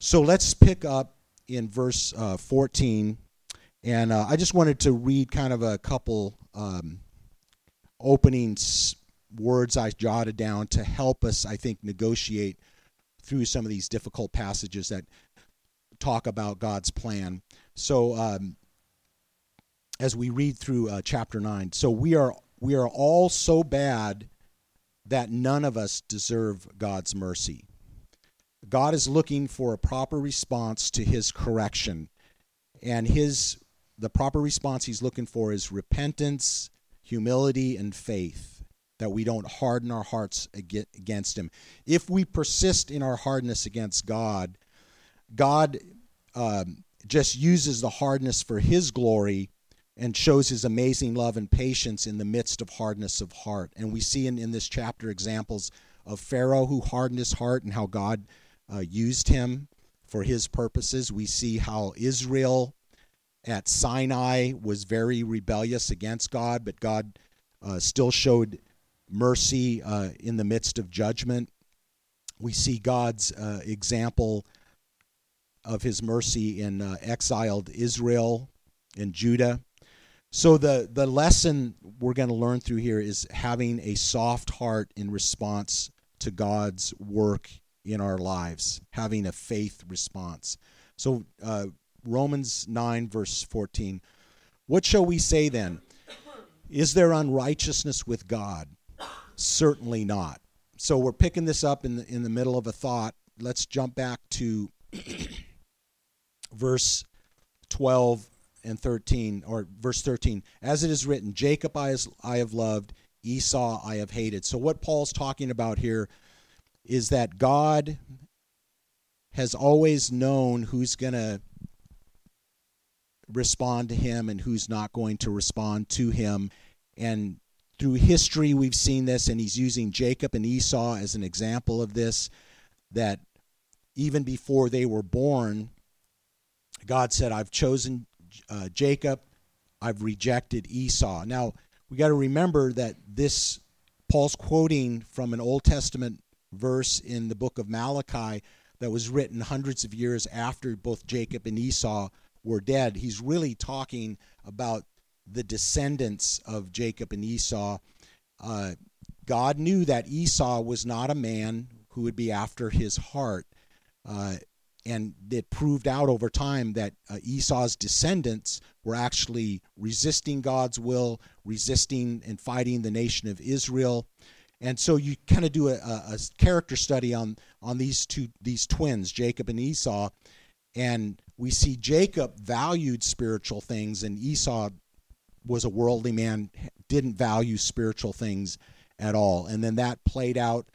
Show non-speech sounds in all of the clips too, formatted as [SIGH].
So let's pick up in verse uh, 14. And uh, I just wanted to read kind of a couple um, opening words I jotted down to help us, I think, negotiate through some of these difficult passages that talk about God's plan. So, um, as we read through uh, chapter 9, so we are we are all so bad that none of us deserve God's mercy. God is looking for a proper response to his correction. And his the proper response he's looking for is repentance, humility, and faith, that we don't harden our hearts against him. If we persist in our hardness against God, God um, just uses the hardness for his glory and shows his amazing love and patience in the midst of hardness of heart. And we see in, in this chapter examples of Pharaoh who hardened his heart and how God uh, used him for his purposes. We see how Israel at Sinai was very rebellious against God, but God uh, still showed mercy uh, in the midst of judgment. We see God's uh, example of his mercy in uh, exiled Israel and Judah. So the the lesson we're going to learn through here is having a soft heart in response to God's work in our lives, having a faith response. So uh, Romans 9 verse 14. What shall we say then? Is there unrighteousness with God? Certainly not. So we're picking this up in the, in the middle of a thought. Let's jump back to [CLEARS THROAT] verse 12 and 13, or verse 13, as it is written, Jacob I, I have loved, Esau I have hated. So, what Paul's talking about here is that God has always known who's going to respond to him and who's not going to respond to him. And through history, we've seen this, and he's using Jacob and Esau as an example of this. That even before they were born, God said, I've chosen uh, Jacob, I've rejected Esau. Now, we got to remember that this, Paul's quoting from an Old Testament verse in the book of Malachi that was written hundreds of years after both Jacob and Esau were dead. He's really talking about the descendants of Jacob and Esau. Uh, God knew that Esau was not a man who would be after his heart. Uh, and it proved out over time that uh, Esau's descendants were actually resisting God's will, resisting and fighting the nation of Israel. And so you kind of do a, a, character study on on these two these twins, Jacob and Esau, and we see Jacob valued spiritual things, and Esau was a worldly man, didn't value spiritual things at all. And then that played out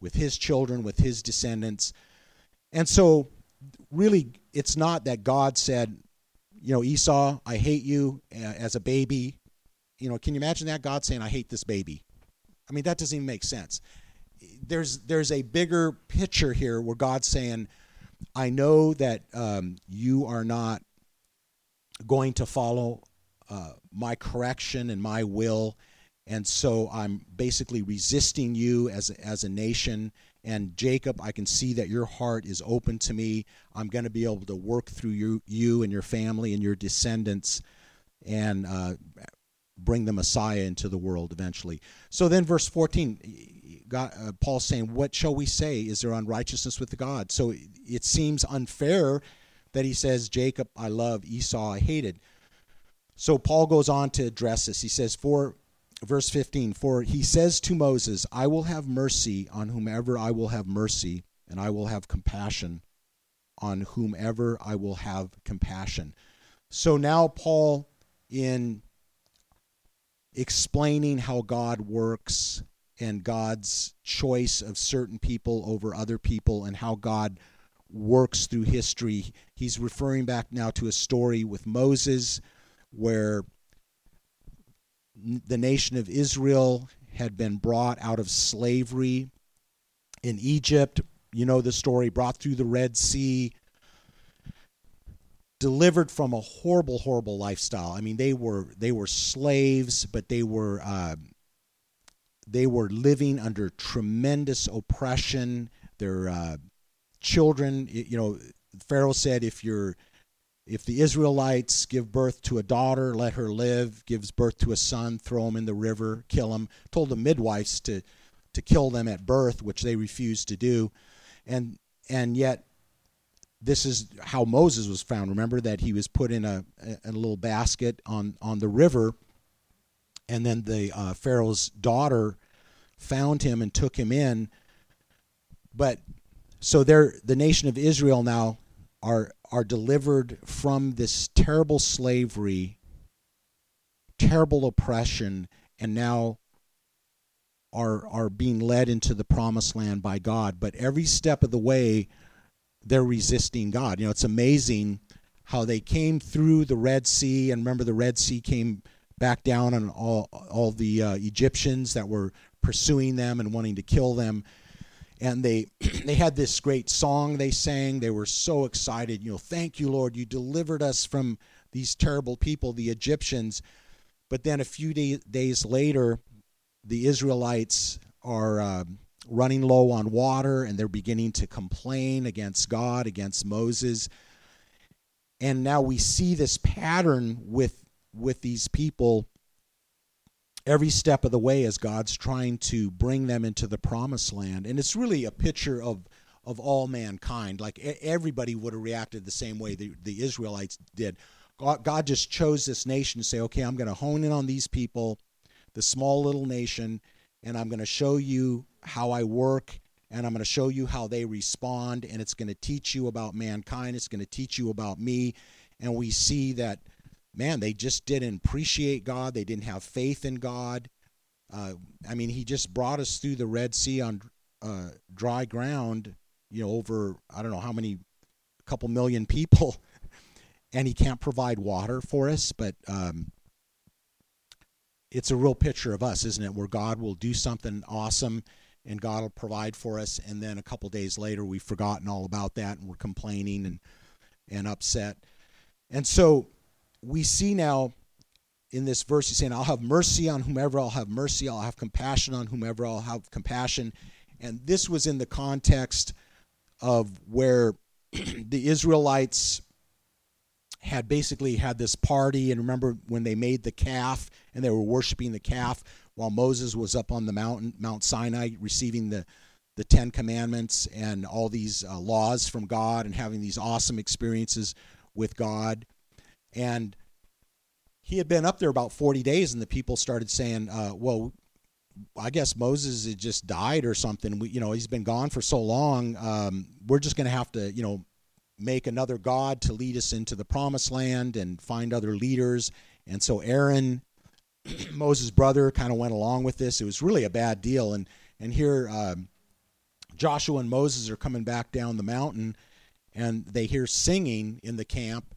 with his children, with his descendants. And so really, it's not that God said, you know, Esau, I hate you uh, as a baby. You know, can you imagine that? God saying, I hate this baby. I mean, that doesn't even make sense. There's there's a bigger picture here where God's saying, I know that um, you are not going to follow uh, my correction and my will, and so I'm basically resisting you as a, as a nation, and Jacob, I can see that your heart is open to me. I'm going to be able to work through you, you and your family and your descendants and uh, bring the Messiah into the world eventually. So then, verse 14, God, uh, Paul's saying, What shall we say? Is there unrighteousness with God? So it seems unfair that he says, Jacob I love, Esau I hated. So Paul goes on to address this. He says, For verse 15 For he says to Moses, I will have mercy on whomever I will have mercy, and I will have compassion on whomever I will have compassion. So now, Paul, in explaining how God works and God's choice of certain people over other people and how God works through history, he's referring back now to a story with Moses where the nation of Israel had been brought out of slavery in Egypt. You know the story, brought through the Red Sea, delivered from a horrible, horrible lifestyle. I mean, they were they were slaves, but they were uh, they were living under tremendous oppression. Their uh, children, you know, Pharaoh said, if you're if the Israelites give birth to a daughter, let her live. Gives birth to a son, throw him in the river, kill him. Told the midwives to to kill them at birth, which they refused to do. And and yet this is how Moses was found. Remember that he was put in a, a little basket on, on the river, and then the uh, Pharaoh's daughter found him and took him in. But so there, the nation of Israel now are are delivered from this terrible slavery, terrible oppression, and now are are being led into the promised land by God. But every step of the way, they're resisting God. You know, it's amazing how they came through the Red Sea, and remember the Red Sea came back down on all all the uh, Egyptians that were pursuing them and wanting to kill them. And they [CLEARS THROAT] they had this great song they sang. They were so excited. You know, thank you, Lord, you delivered us from these terrible people, the Egyptians. But then a few day, days later, the Israelites are um, running low on water and they're beginning to complain against God, against Moses. And now we see this pattern with with these people every step of the way as God's trying to bring them into the promised land. And it's really a picture of of all mankind. Like everybody would have reacted the same way the, the Israelites did. God, God just chose this nation to say, okay, I'm going to hone in on these people, the small little nation, and I'm going to show you how I work and I'm going to show you how they respond and it's going to teach you about mankind it's going to teach you about me. And we see that man they just didn't appreciate God they didn't have faith in God. Uh, I mean he just brought us through the Red Sea on uh, dry ground you know over I don't know how many couple million people [LAUGHS] and he can't provide water for us but um, it's a real picture of us isn't it where God will do something awesome and God will provide for us. And then a couple days later, we've forgotten all about that and we're complaining and and upset. And so we see now in this verse, he's saying, I'll have mercy on whomever I'll have mercy, I'll have compassion on whomever I'll have compassion. And this was in the context of where [CLEARS THROAT] the Israelites had basically had this party. And remember when they made the calf and they were worshiping the calf? while Moses was up on the mountain, Mount Sinai, receiving the, the Ten Commandments and all these uh, laws from God and having these awesome experiences with God. And he had been up there about 40 days, and the people started saying, uh, well, I guess Moses had just died or something. We, you know, he's been gone for so long. Um, we're just going to have to, you know, make another God to lead us into the promised land and find other leaders. And so Aaron [CLEARS THROAT] Moses' brother kind of went along with this. It was really a bad deal. And and here um, Joshua and Moses are coming back down the mountain, and they hear singing in the camp.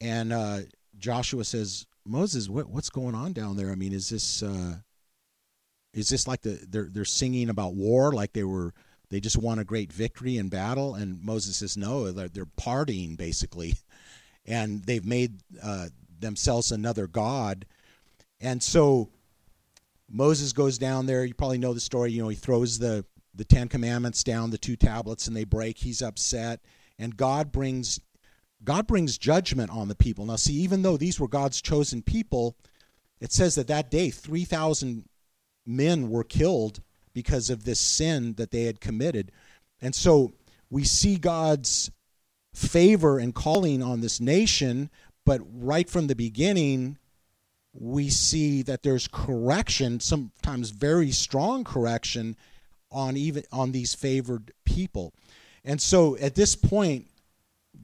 And uh, Joshua says, "Moses, what, what's going on down there? I mean, is this uh, is this like the they're they're singing about war, like they were?" They just won a great victory in battle, and Moses says, "No, they're, they're partying basically, [LAUGHS] and they've made uh, themselves another god, and so Moses goes down there. You probably know the story. You know, he throws the the Ten Commandments down, the two tablets, and they break. He's upset, and God brings God brings judgment on the people. Now, see, even though these were God's chosen people, it says that that day three thousand men were killed because of this sin that they had committed, and so we see God's favor and calling on this nation, but right from the beginning, we see that there's correction, sometimes very strong correction on even on these favored people. And so at this point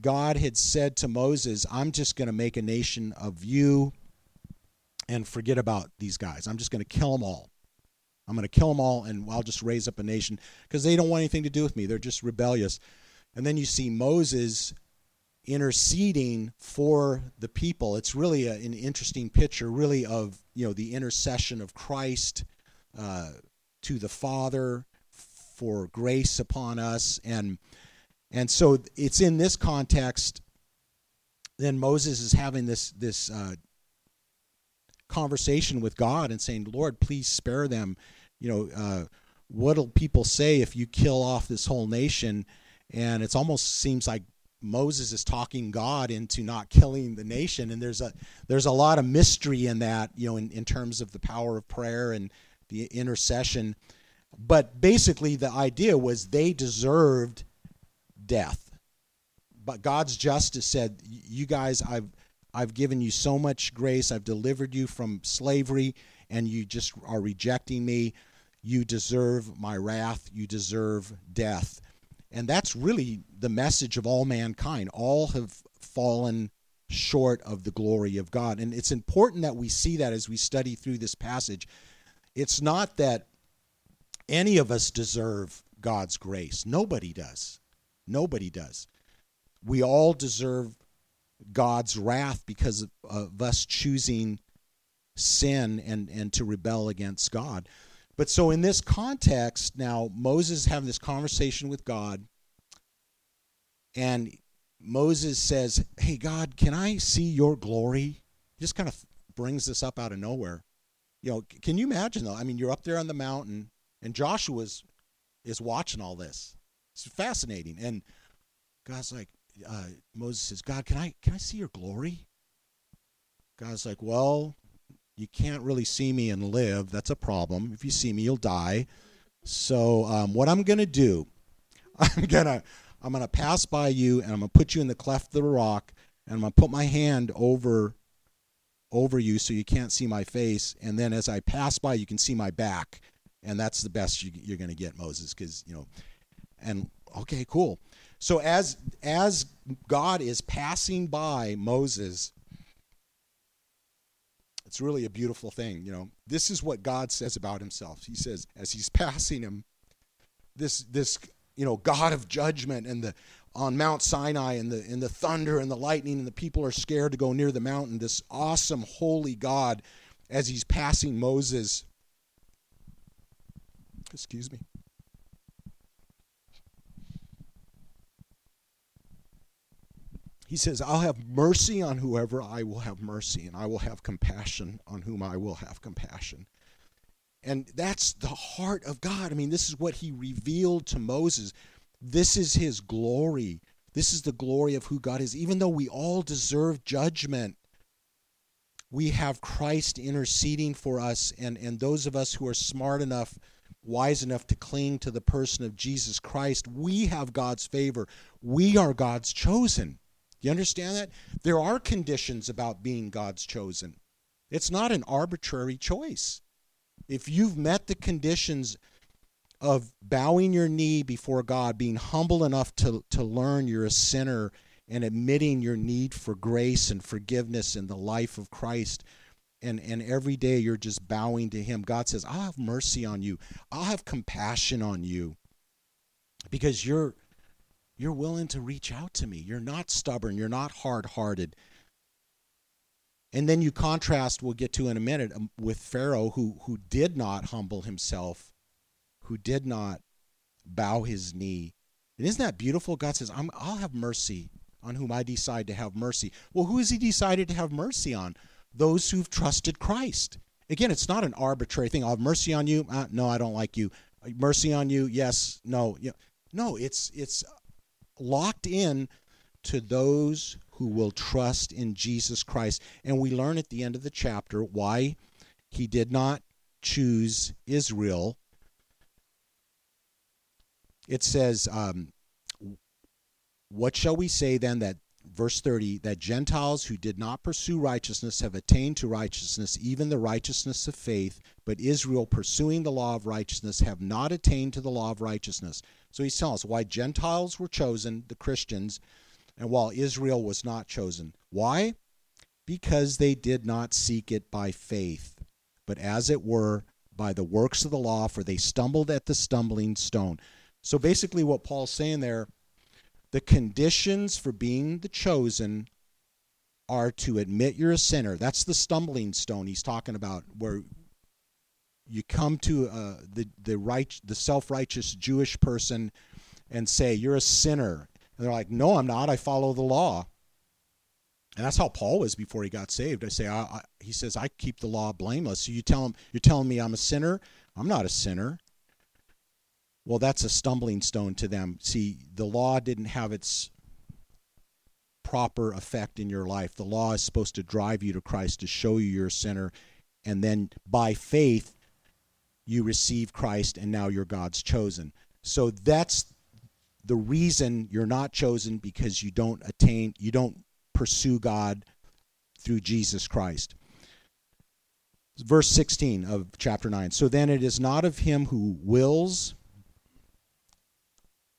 God had said to Moses, I'm just going to make a nation of you and forget about these guys. I'm just going to kill them all. I'm going to kill them all and I'll just raise up a nation because they don't want anything to do with me. They're just rebellious. And then you see Moses interceding for the people. It's really a, an interesting picture, really, of you know the intercession of Christ uh, to the Father for grace upon us, and and so it's in this context. Then Moses is having this this uh, conversation with God and saying, "Lord, please spare them." You know, uh, what'll people say if you kill off this whole nation? And it almost seems like Moses is talking God into not killing the nation, and there's a there's a lot of mystery in that, you know, in, in terms of the power of prayer and the intercession. But basically, the idea was they deserved death, but God's justice said, "You guys, I've I've given you so much grace. I've delivered you from slavery, and you just are rejecting me. You deserve my wrath. You deserve death." And that's really the message of all mankind. All have fallen short of the glory of God. And it's important that we see that as we study through this passage. It's not that any of us deserve God's grace. Nobody does. Nobody does. We all deserve God's wrath because of, of us choosing sin and, and to rebel against God. But so in this context, now Moses having this conversation with God, and Moses says, Hey, God, can I see your glory? He just kind of brings this up out of nowhere. You know, can you imagine though? I mean, you're up there on the mountain, and Joshua's is watching all this. It's fascinating. And God's like, uh, Moses says, God, can I can I see your glory? God's like, Well, you can't really see me and live. That's a problem. If you see me, you'll die. So um, what I'm gonna do, [LAUGHS] I'm gonna I'm gonna pass by you and I'm gonna put you in the cleft of the rock and I'm gonna put my hand over over you so you can't see my face and then as I pass by you can see my back and that's the best you, you're gonna get Moses because you know and okay cool so as as God is passing by Moses it's really a beautiful thing, you know. This is what God says about himself. He says as he's passing him this this you know God of judgment and the on Mount Sinai and the and the thunder and the lightning and the people are scared to go near the mountain this awesome holy God as he's passing Moses excuse me He says, I'll have mercy on whoever I will have mercy, and I will have compassion on whom I will have compassion. And that's the heart of God. I mean, this is what he revealed to Moses. This is his glory. This is the glory of who God is. Even though we all deserve judgment, we have Christ interceding for us. And, and those of us who are smart enough, wise enough to cling to the person of Jesus Christ, we have God's favor. We are God's chosen. You understand that? There are conditions about being God's chosen. It's not an arbitrary choice. If you've met the conditions of bowing your knee before God, being humble enough to, to learn you're a sinner and admitting your need for grace and forgiveness in the life of Christ, and, and every day you're just bowing to Him, God says, I'll have mercy on you. I'll have compassion on you because you're you're willing to reach out to me. You're not stubborn. You're not hard hearted. And then you contrast, we'll get to in a minute, um, with Pharaoh, who, who did not humble himself, who did not bow his knee. And isn't that beautiful? God says, i will have mercy on whom I decide to have mercy. Well, who has he decided to have mercy on? Those who've trusted Christ. Again, it's not an arbitrary thing. I'll have mercy on you. Uh, no, I don't like you. Mercy on you. Yes. No. No, it's it's locked in to those who will trust in Jesus Christ. And we learn at the end of the chapter why he did not choose Israel. It says, um, What shall we say then that, verse 30, that Gentiles who did not pursue righteousness have attained to righteousness, even the righteousness of faith, but Israel pursuing the law of righteousness have not attained to the law of righteousness? So he's telling us why Gentiles were chosen, the Christians, and while Israel was not chosen. Why? Because they did not seek it by faith, but as it were by the works of the law, for they stumbled at the stumbling stone. So basically, what Paul's saying there, the conditions for being the chosen are to admit you're a sinner. That's the stumbling stone he's talking about, where you come to uh, the the right the self-righteous Jewish person and say you're a sinner, and they're like, "No, I'm not. I follow the law." And that's how Paul was before he got saved. I say, I, I, he says, "I keep the law blameless." So you tell him, you're telling me I'm a sinner. I'm not a sinner. Well, that's a stumbling stone to them. See, the law didn't have its proper effect in your life. The law is supposed to drive you to Christ to show you you're a sinner, and then by faith, you receive Christ, and now you're God's chosen. So that's the reason you're not chosen because you don't attain, you don't pursue God through Jesus Christ. Verse 16 of chapter 9. So then it is not of him who wills,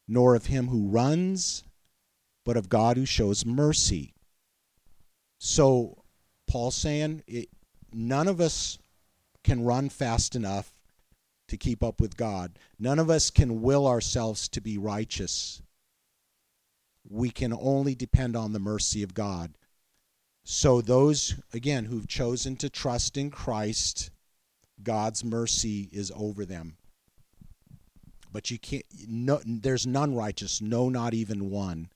nor of him who runs, but of God who shows mercy. So Paul's saying it, none of us can run fast enough to keep up with God. None of us can will ourselves to be righteous. We can only depend on the mercy of God. So, those, again, who've chosen to trust in Christ, God's mercy is over them. But you can't, no, there's none righteous, no, not even one.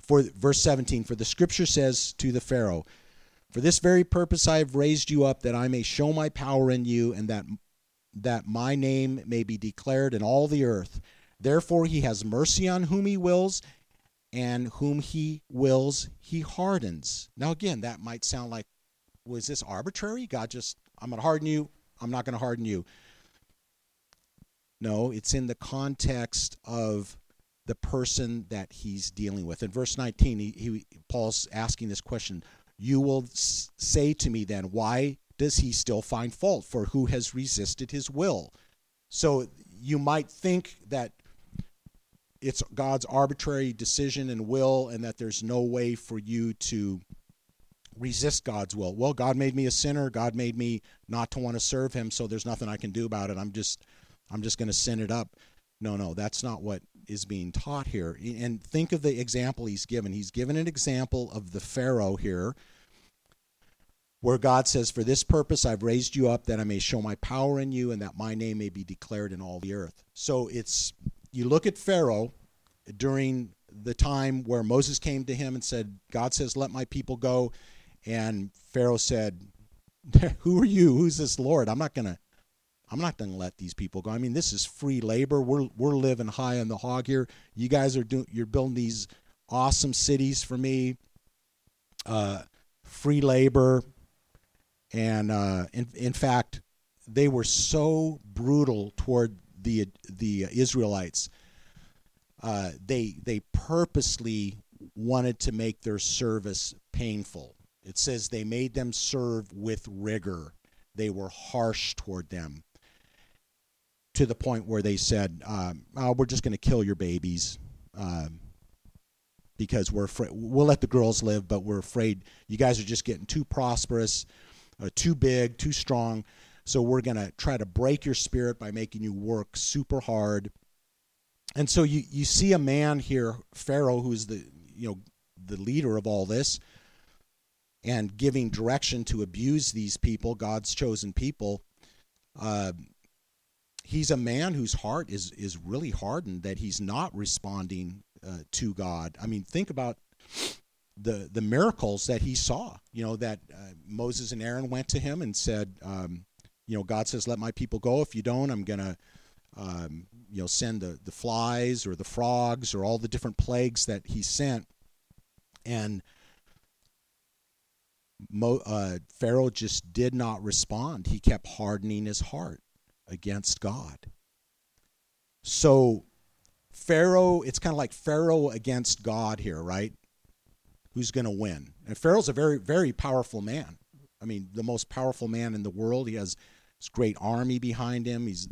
For verse 17, for the scripture says to the Pharaoh, For this very purpose I have raised you up, that I may show my power in you, and that that my name may be declared in all the earth. Therefore, he has mercy on whom he wills, and whom he wills, he hardens. Now, again, that might sound like, was this arbitrary? God just, I'm going to harden you, I'm not going to harden you. No, it's in the context of the person that he's dealing with. In verse 19, he, he Paul's asking this question You will say to me then, why does he still find fault for who has resisted his will? So you might think that it's God's arbitrary decision and will, and that there's no way for you to resist God's will. Well, God made me a sinner. God made me not to want to serve Him, so there's nothing I can do about it. I'm just, I'm just going to sin it up. No, no, that's not what is being taught here. And think of the example He's given. He's given an example of the Pharaoh here where God says, For this purpose I've raised you up, that I may show my power in you, and that my name may be declared in all the earth. So it's, you look at Pharaoh during the time where Moses came to him and said, God says, Let my people go. And Pharaoh said, [LAUGHS] Who are you? Who's this Lord? I'm not going to. I'm not going to let these people go. I mean, this is free labor. We're we're living high on the hog here. You guys are doing. You're building these awesome cities for me. Uh, free labor and uh, in in fact, they were so brutal toward the the Israelites. Uh, they they purposely wanted to make their service painful. It says they made them serve with rigor. They were harsh toward them to the point where they said, um, oh, "We're just going to kill your babies." Um, because we're afraid we'll let the girls live, but we're afraid you guys are just getting too prosperous uh, too big, too strong. So we're going to try to break your spirit by making you work super hard. And so you, you see a man here, Pharaoh, who's the you know the leader of all this, and giving direction to abuse these people, God's chosen people. Uh, he's a man whose heart is is really hardened that he's not responding uh, to God. I mean, think about the the miracles that he saw. You know that uh, Moses and Aaron went to him and said, um, you know, God says, "Let my people go. If you don't, I'm gonna." Um, you know, send the, the flies or the frogs or all the different plagues that he sent. And Mo, uh, Pharaoh just did not respond. He kept hardening his heart against God. So Pharaoh, it's kind of like Pharaoh against God here, right? Who's going to win. And Pharaoh's a very, very powerful man. I mean, the most powerful man in the world. He has this great army behind him. He's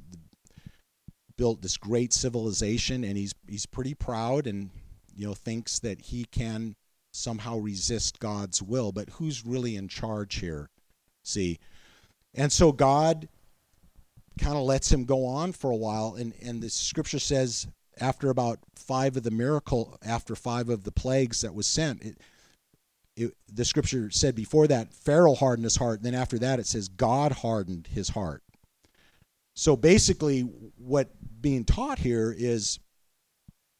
built this great civilization, and he's he's pretty proud, and you know thinks that he can somehow resist God's will. But who's really in charge here? See, and so God kind of lets him go on for a while, and and the scripture says after about five of the miracle, after five of the plagues that was sent. It, it, the scripture said before that Pharaoh hardened his heart. And then after that, it says God hardened his heart. So basically, what being taught here is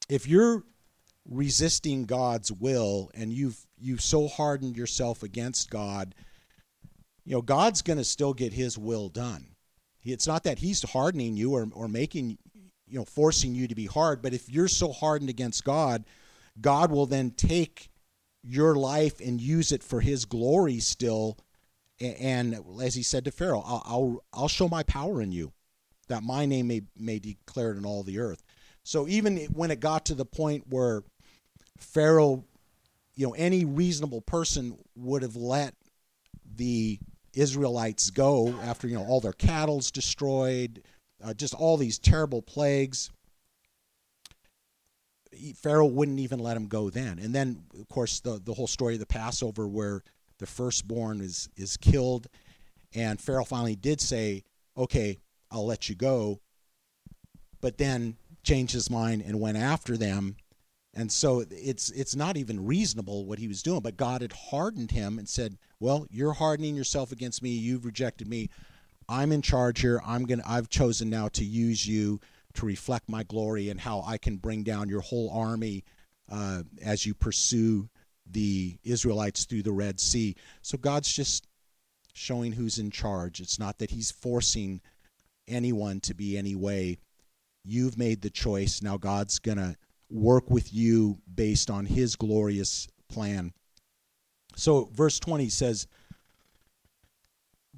if you're resisting God's will and you've you've so hardened yourself against God, you know God's going to still get His will done. It's not that He's hardening you or or making you know forcing you to be hard, but if you're so hardened against God, God will then take your life and use it for his glory still. And as he said to pharaoh i'll i'll, I'll show my power in you that my name may may declared in all the earth. So even when it got to the point where pharaoh you know any reasonable person would have let the israelites go after you know all their cattle's destroyed uh, just all these terrible plagues Pharaoh wouldn't even let him go then. And then, of course, the, the whole story of the Passover where the firstborn is, is killed. And Pharaoh finally did say, okay, I'll let you go. But then changed his mind and went after them. And so it's it's not even reasonable what he was doing, but God had hardened him and said, "Well, you're hardening yourself against me. You've rejected me. I'm in charge here. I'm going to I've chosen now to use you to reflect my glory and how I can bring down your whole army uh, as you pursue the Israelites through the Red Sea. So God's just showing who's in charge. It's not that He's forcing anyone to be any way. You've made the choice. Now God's going to work with you based on His glorious plan. So, verse 20 says,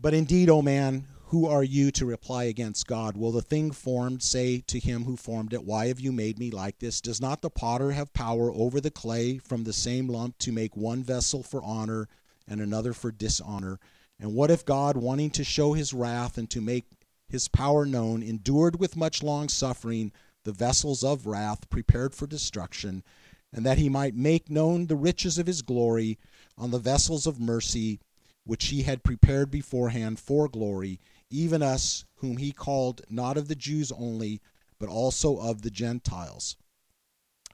But indeed, O man, who are you to reply against God? Will the thing formed say to him who formed it, Why have you made me like this? Does not the potter have power over the clay from the same lump to make one vessel for honor and another for dishonor? And what if God, wanting to show his wrath and to make his power known, endured with much long suffering the vessels of wrath prepared for destruction, and that he might make known the riches of his glory on the vessels of mercy which he had prepared beforehand for glory? Even us whom he called not of the Jews only, but also of the Gentiles.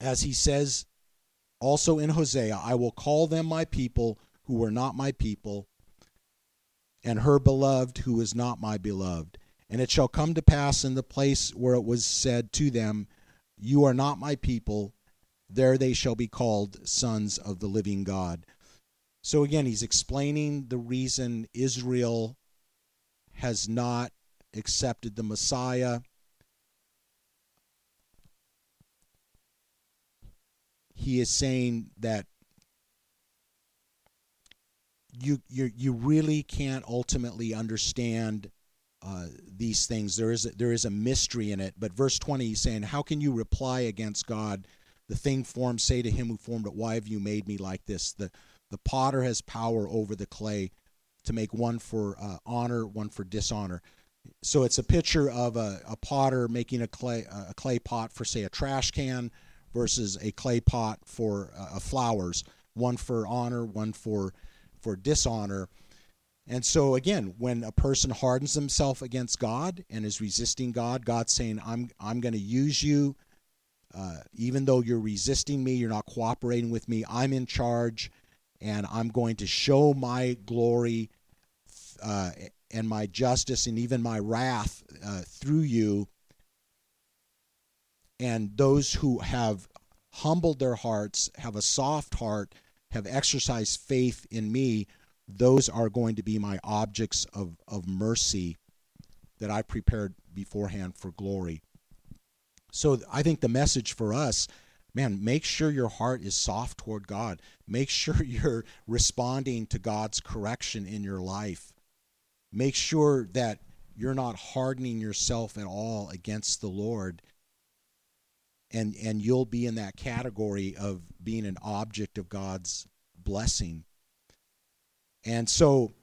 As he says also in Hosea, I will call them my people who were not my people, and her beloved who is not my beloved. And it shall come to pass in the place where it was said to them, You are not my people, there they shall be called sons of the living God. So again, he's explaining the reason Israel has not accepted the Messiah. He is saying that you you you really can't ultimately understand uh, these things. There is a, there is a mystery in it. But verse twenty, he's saying, "How can you reply against God? The thing formed, say to him who formed it, Why have you made me like this? The the potter has power over the clay to make one for uh, honor, one for dishonor. So it's a picture of a, a potter making a clay a clay pot for say a trash can versus a clay pot for uh, flowers, one for honor, one for for dishonor. And so again, when a person hardens himself against God and is resisting God, God's saying, "I'm I'm going to use you, uh, even though you're resisting me, you're not cooperating with me. I'm in charge, and I'm going to show my glory uh, and my justice and even my wrath uh, through you. And those who have humbled their hearts, have a soft heart, have exercised faith in me, those are going to be my objects of, of mercy that I prepared beforehand for glory. So I think the message for us man, make sure your heart is soft toward God. Make sure [LAUGHS] you're responding to God's correction in your life. Make sure that you're not hardening yourself at all against the Lord. And, and you'll be in that category of being an object of God's blessing. And so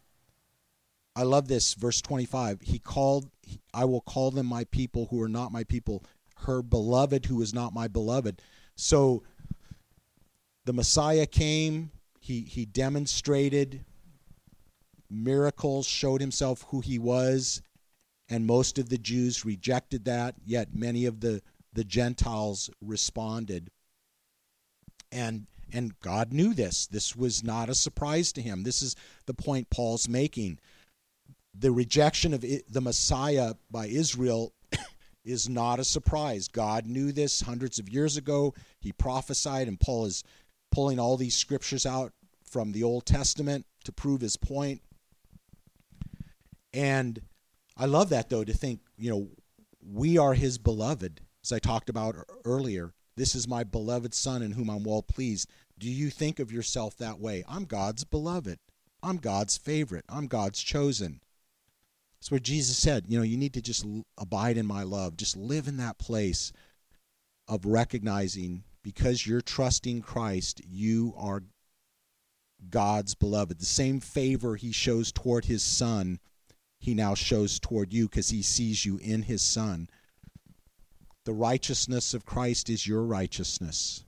I love this, verse 25. He called, I will call them my people who are not my people, her beloved who is not my beloved. So the Messiah came, he, he demonstrated miracles, showed himself who he was, and most of the Jews rejected that, yet many of the, the Gentiles responded. And and God knew this. This was not a surprise to him. This is the point Paul's making. The rejection of the Messiah by Israel [COUGHS] is not a surprise. God knew this hundreds of years ago. He prophesied, and Paul is pulling all these scriptures out from the Old Testament to prove his point. And I love that, though, to think, you know, we are his beloved, as I talked about earlier. This is my beloved Son in whom I'm well pleased. Do you think of yourself that way? I'm God's beloved. I'm God's favorite. I'm God's chosen. That's where Jesus said, you know, you need to just abide in my love. Just live in that place of recognizing because you're trusting Christ, you are God's beloved. The same favor he shows toward his son, he now shows toward you because he sees you in his son. The righteousness of Christ is your righteousness.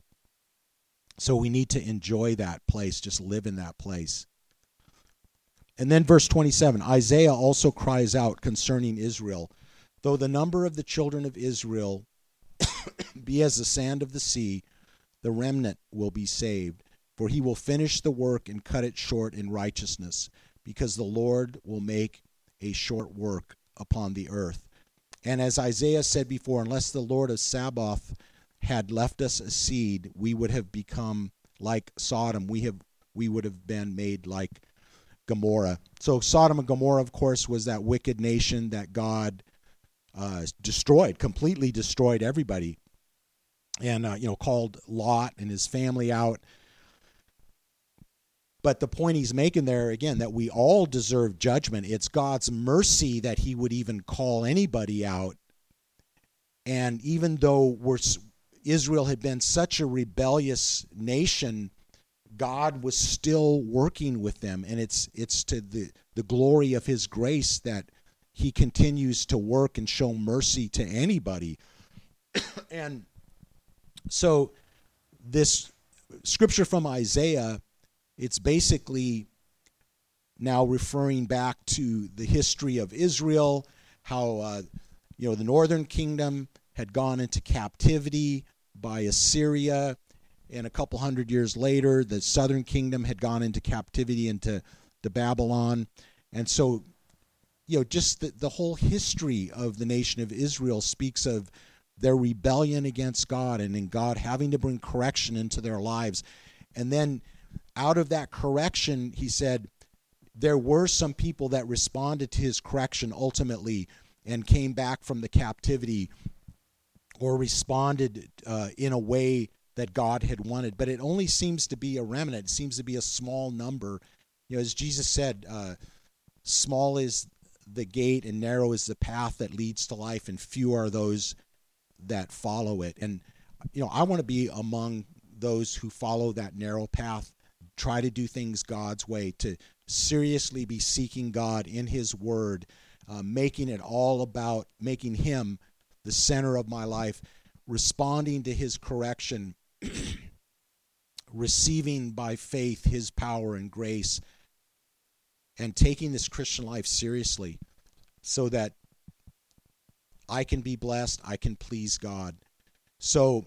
So we need to enjoy that place, just live in that place. And then verse 27 Isaiah also cries out concerning Israel Though the number of the children of Israel [COUGHS] be as the sand of the sea, the remnant will be saved. For he will finish the work and cut it short in righteousness, because the Lord will make a short work upon the earth. And as Isaiah said before, unless the Lord of Sabaoth had left us a seed, we would have become like Sodom. We have we would have been made like Gomorrah. So Sodom and Gomorrah, of course, was that wicked nation that God uh, destroyed, completely destroyed everybody, and uh, you know called Lot and his family out. But the point he's making there again that we all deserve judgment. It's God's mercy that He would even call anybody out. And even though we're Israel had been such a rebellious nation, God was still working with them, and it's it's to the the glory of His grace that He continues to work and show mercy to anybody. [COUGHS] and so, this scripture from Isaiah, it's basically now referring back to the history of Israel, how uh, you know the northern kingdom had gone into captivity by Assyria, and a couple hundred years later, the southern kingdom had gone into captivity into the Babylon, and so you know just the, the whole history of the nation of Israel speaks of their rebellion against God and in God having to bring correction into their lives. And then out of that correction, he said, there were some people that responded to his correction ultimately and came back from the captivity or responded uh, in a way that God had wanted. But it only seems to be a remnant, it seems to be a small number. You know, as Jesus said, uh, small is the gate and narrow is the path that leads to life, and few are those that follow it. And you know, I want to be among those who follow that narrow path, try to do things God's way, to seriously be seeking God in His Word, uh, making it all about making Him the center of my life, responding to His correction, [CLEARS THROAT] receiving by faith His power and grace, and taking this Christian life seriously so that I can be blessed, I can please God. So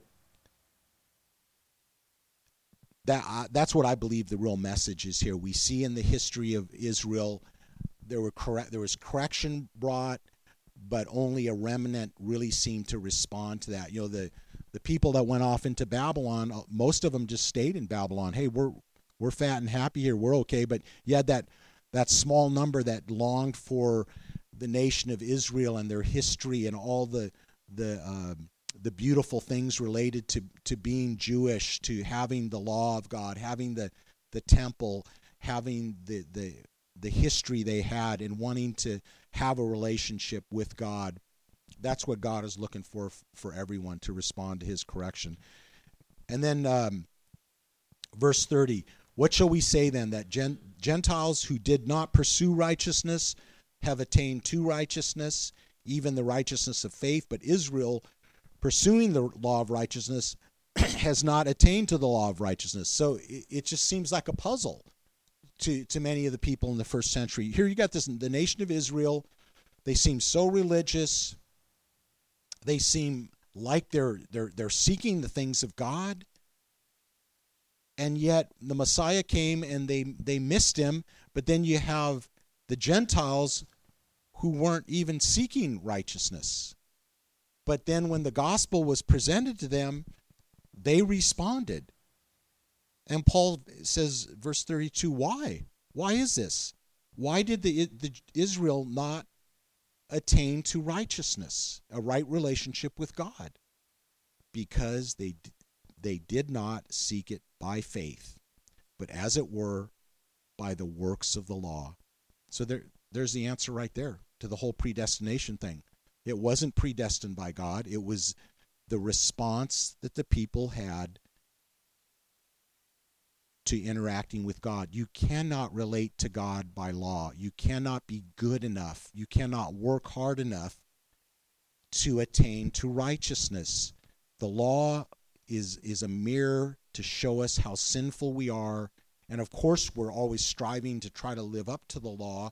that uh, that's what I believe the real message is here. We see in the history of Israel there were there was correction brought, but only a remnant really seemed to respond to that. You know the the people that went off into Babylon, uh, most of them just stayed in Babylon. Hey, we're we're fat and happy here, we're okay. But you had that that small number that longed for the nation of Israel and their history and all the the um, the beautiful things related to to being Jewish, to having the law of God, having the the temple, having the the the history they had, and wanting to have a relationship with God. That's what God is looking for for everyone to respond to His correction. And then um, verse thirty. What shall we say then that Gentiles who did not pursue righteousness have attained to righteousness, even the righteousness of faith, but Israel, pursuing the law of righteousness, [CLEARS THROAT] has not attained to the law of righteousness. So it, it, just seems like a puzzle to, to many of the people in the first century. Here you got this the nation of Israel, they seem so religious. They seem like they're they're they're seeking the things of God. And yet the Messiah came and they they missed him, but then you have the Gentiles who weren't even seeking righteousness. But then when the gospel was presented to them, they responded. And Paul says, verse 32, why? Why is this? Why did the, the Israel not attain to righteousness, a right relationship with God? Because they they did not seek it by faith, but as it were by the works of the law. So there, there's the answer right there to the whole predestination thing. It wasn't predestined by God, it was the response that the people had to interacting with God. You cannot relate to God by law. You cannot be good enough. You cannot work hard enough to attain to righteousness. The law is is a mirror to show us how sinful we are. And of course, we're always striving to try to live up to the law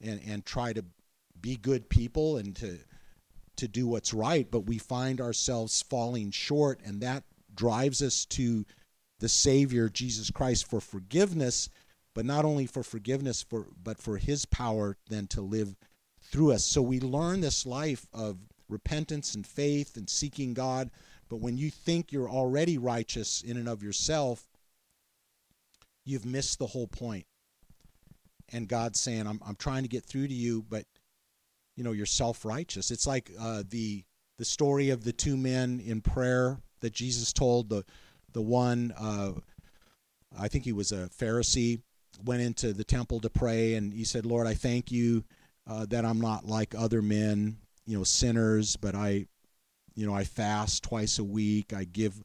and, and try to be good people and to to do what's right, but we find ourselves falling short, and that drives us to the Savior, Jesus Christ, for forgiveness, but not only for forgiveness, for but for his power then to live through us. So we learn this life of repentance and faith and seeking God. But when you think you're already righteous in and of yourself, you've missed the whole point. And God's saying, I'm, I'm trying to get through to you, but you know you're self-righteous. It's like uh, the the story of the two men in prayer that Jesus told. The the one, uh, I think he was a Pharisee, went into the temple to pray, and he said, "Lord, I thank you uh, that I'm not like other men, you know, sinners, but I, you know, I fast twice a week. I give."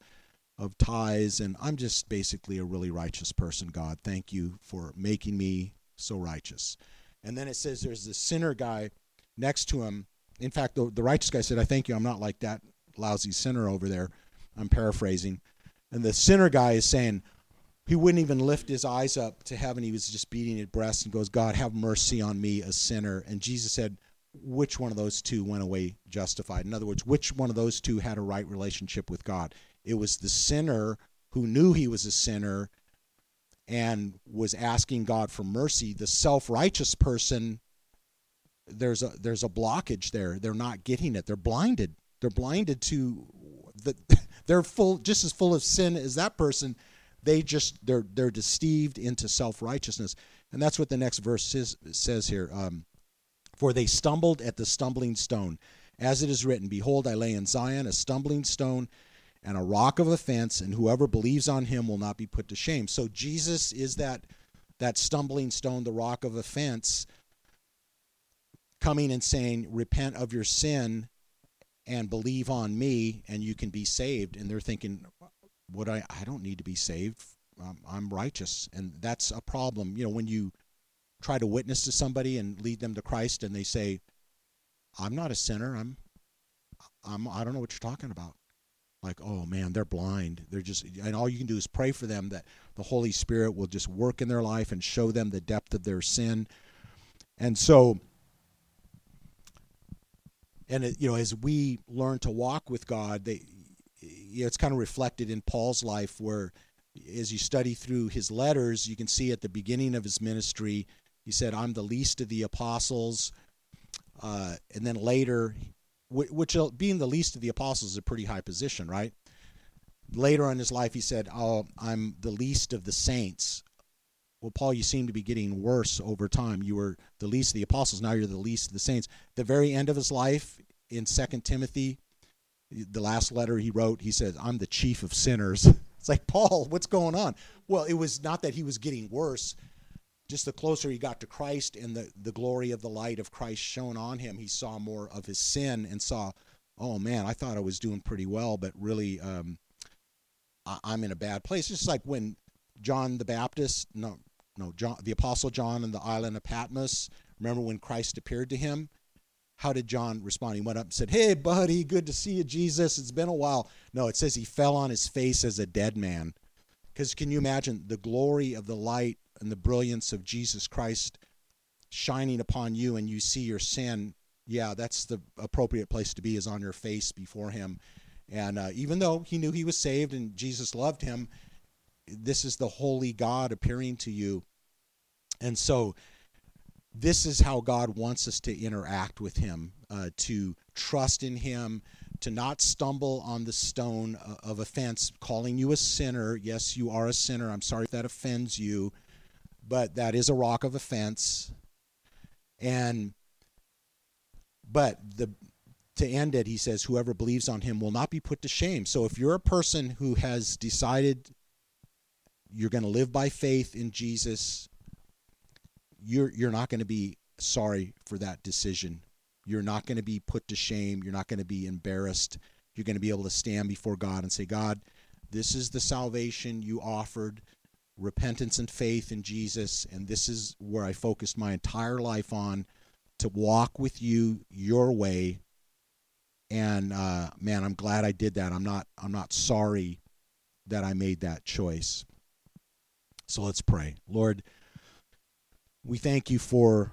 of tithes and I'm just basically a really righteous person God thank you for making me so righteous and then it says there's this sinner guy next to him. In fact, the, the righteous guy said, I thank you. I'm not like that lousy sinner over there. I'm paraphrasing. And the sinner guy is saying, he wouldn't even lift his eyes up to heaven. He was just beating his breast and goes, God, have mercy on me, a sinner. And Jesus said, which one of those two went away justified? In other words, which one of those two had a right relationship with God? It was the sinner who knew he was a sinner and was asking God for mercy. The self righteous person there's a there's a blockage there. They're not getting it. They're blinded. They're blinded to the [LAUGHS] they're full just as full of sin as that person. They just they're they're deceived into self righteousness, and that's what the next verse says, says here. Um, For they stumbled at the stumbling stone, as it is written, "Behold, I lay in Zion a stumbling stone." And a rock of offense, and whoever believes on him will not be put to shame. So Jesus is that that stumbling stone, the rock of offense, coming and saying, Repent of your sin and believe on me, and you can be saved. And they're thinking, What I, I don't need to be saved. Um, I'm righteous. And that's a problem. You know, when you try to witness to somebody and lead them to Christ and they say, I'm not a sinner. I'm, I'm, I don't know what you're talking about. Like, oh man, they're blind. They're just, and all you can do is pray for them that the Holy Spirit will just work in their life and show them the depth of their sin. And so, and it, you know as we learn to walk with god they you know, it's kind of reflected in paul's life where as you study through his letters you can see at the beginning of his ministry he said i'm the least of the apostles. Uh, and then later which uh, being the least of the apostles is a pretty high position right? Later on in his life he said oh i'm the least of the saints well, Paul, you seem to be getting worse over time. You were the least of the apostles, now you're the least of the saints. The very end of his life in Second Timothy, the last letter he wrote, he says, I'm the chief of sinners. [LAUGHS] It's like, Paul, what's going on? Well, it was not that he was getting worse. Just the closer he got to Christ and the, the glory of the light of Christ shone on him, he saw more of his sin and saw, oh man, I thought I was doing pretty well, but really um, I, I'm in a bad place. It's just like when John the Baptist, no, no, John, the Apostle John in the island of Patmos. Remember when Christ appeared to him? How did John respond? He went up and said, Hey, buddy, good to see you, Jesus. It's been a while. No, it says he fell on his face as a dead man. Because can you imagine the glory of the light and the brilliance of Jesus Christ shining upon you and you see your sin? Yeah, that's the appropriate place to be, is on your face before him. And uh, even though he knew he was saved and Jesus loved him, this is the holy God appearing to you. And so this is how God wants us to interact with Him, uh, to trust in Him, to not stumble on the stone uh, of offense, calling you a sinner. Yes, you are a sinner. I'm sorry if that offends you, but that is a rock of offense. And but the to end it, he says, whoever believes on him will not be put to shame. So if you're a person who has decided you're going to live by faith in Jesus, you're you're not going to be sorry for that decision. You're not going to be put to shame. You're not going to be embarrassed. You're going to be able to stand before God and say, God, this is the salvation you offered, repentance and faith in Jesus, and this is where I focused my entire life on to walk with you your way. And uh, man, I'm glad I did that. I'm not I'm not sorry that I made that choice. So let's pray. Lord, we thank you for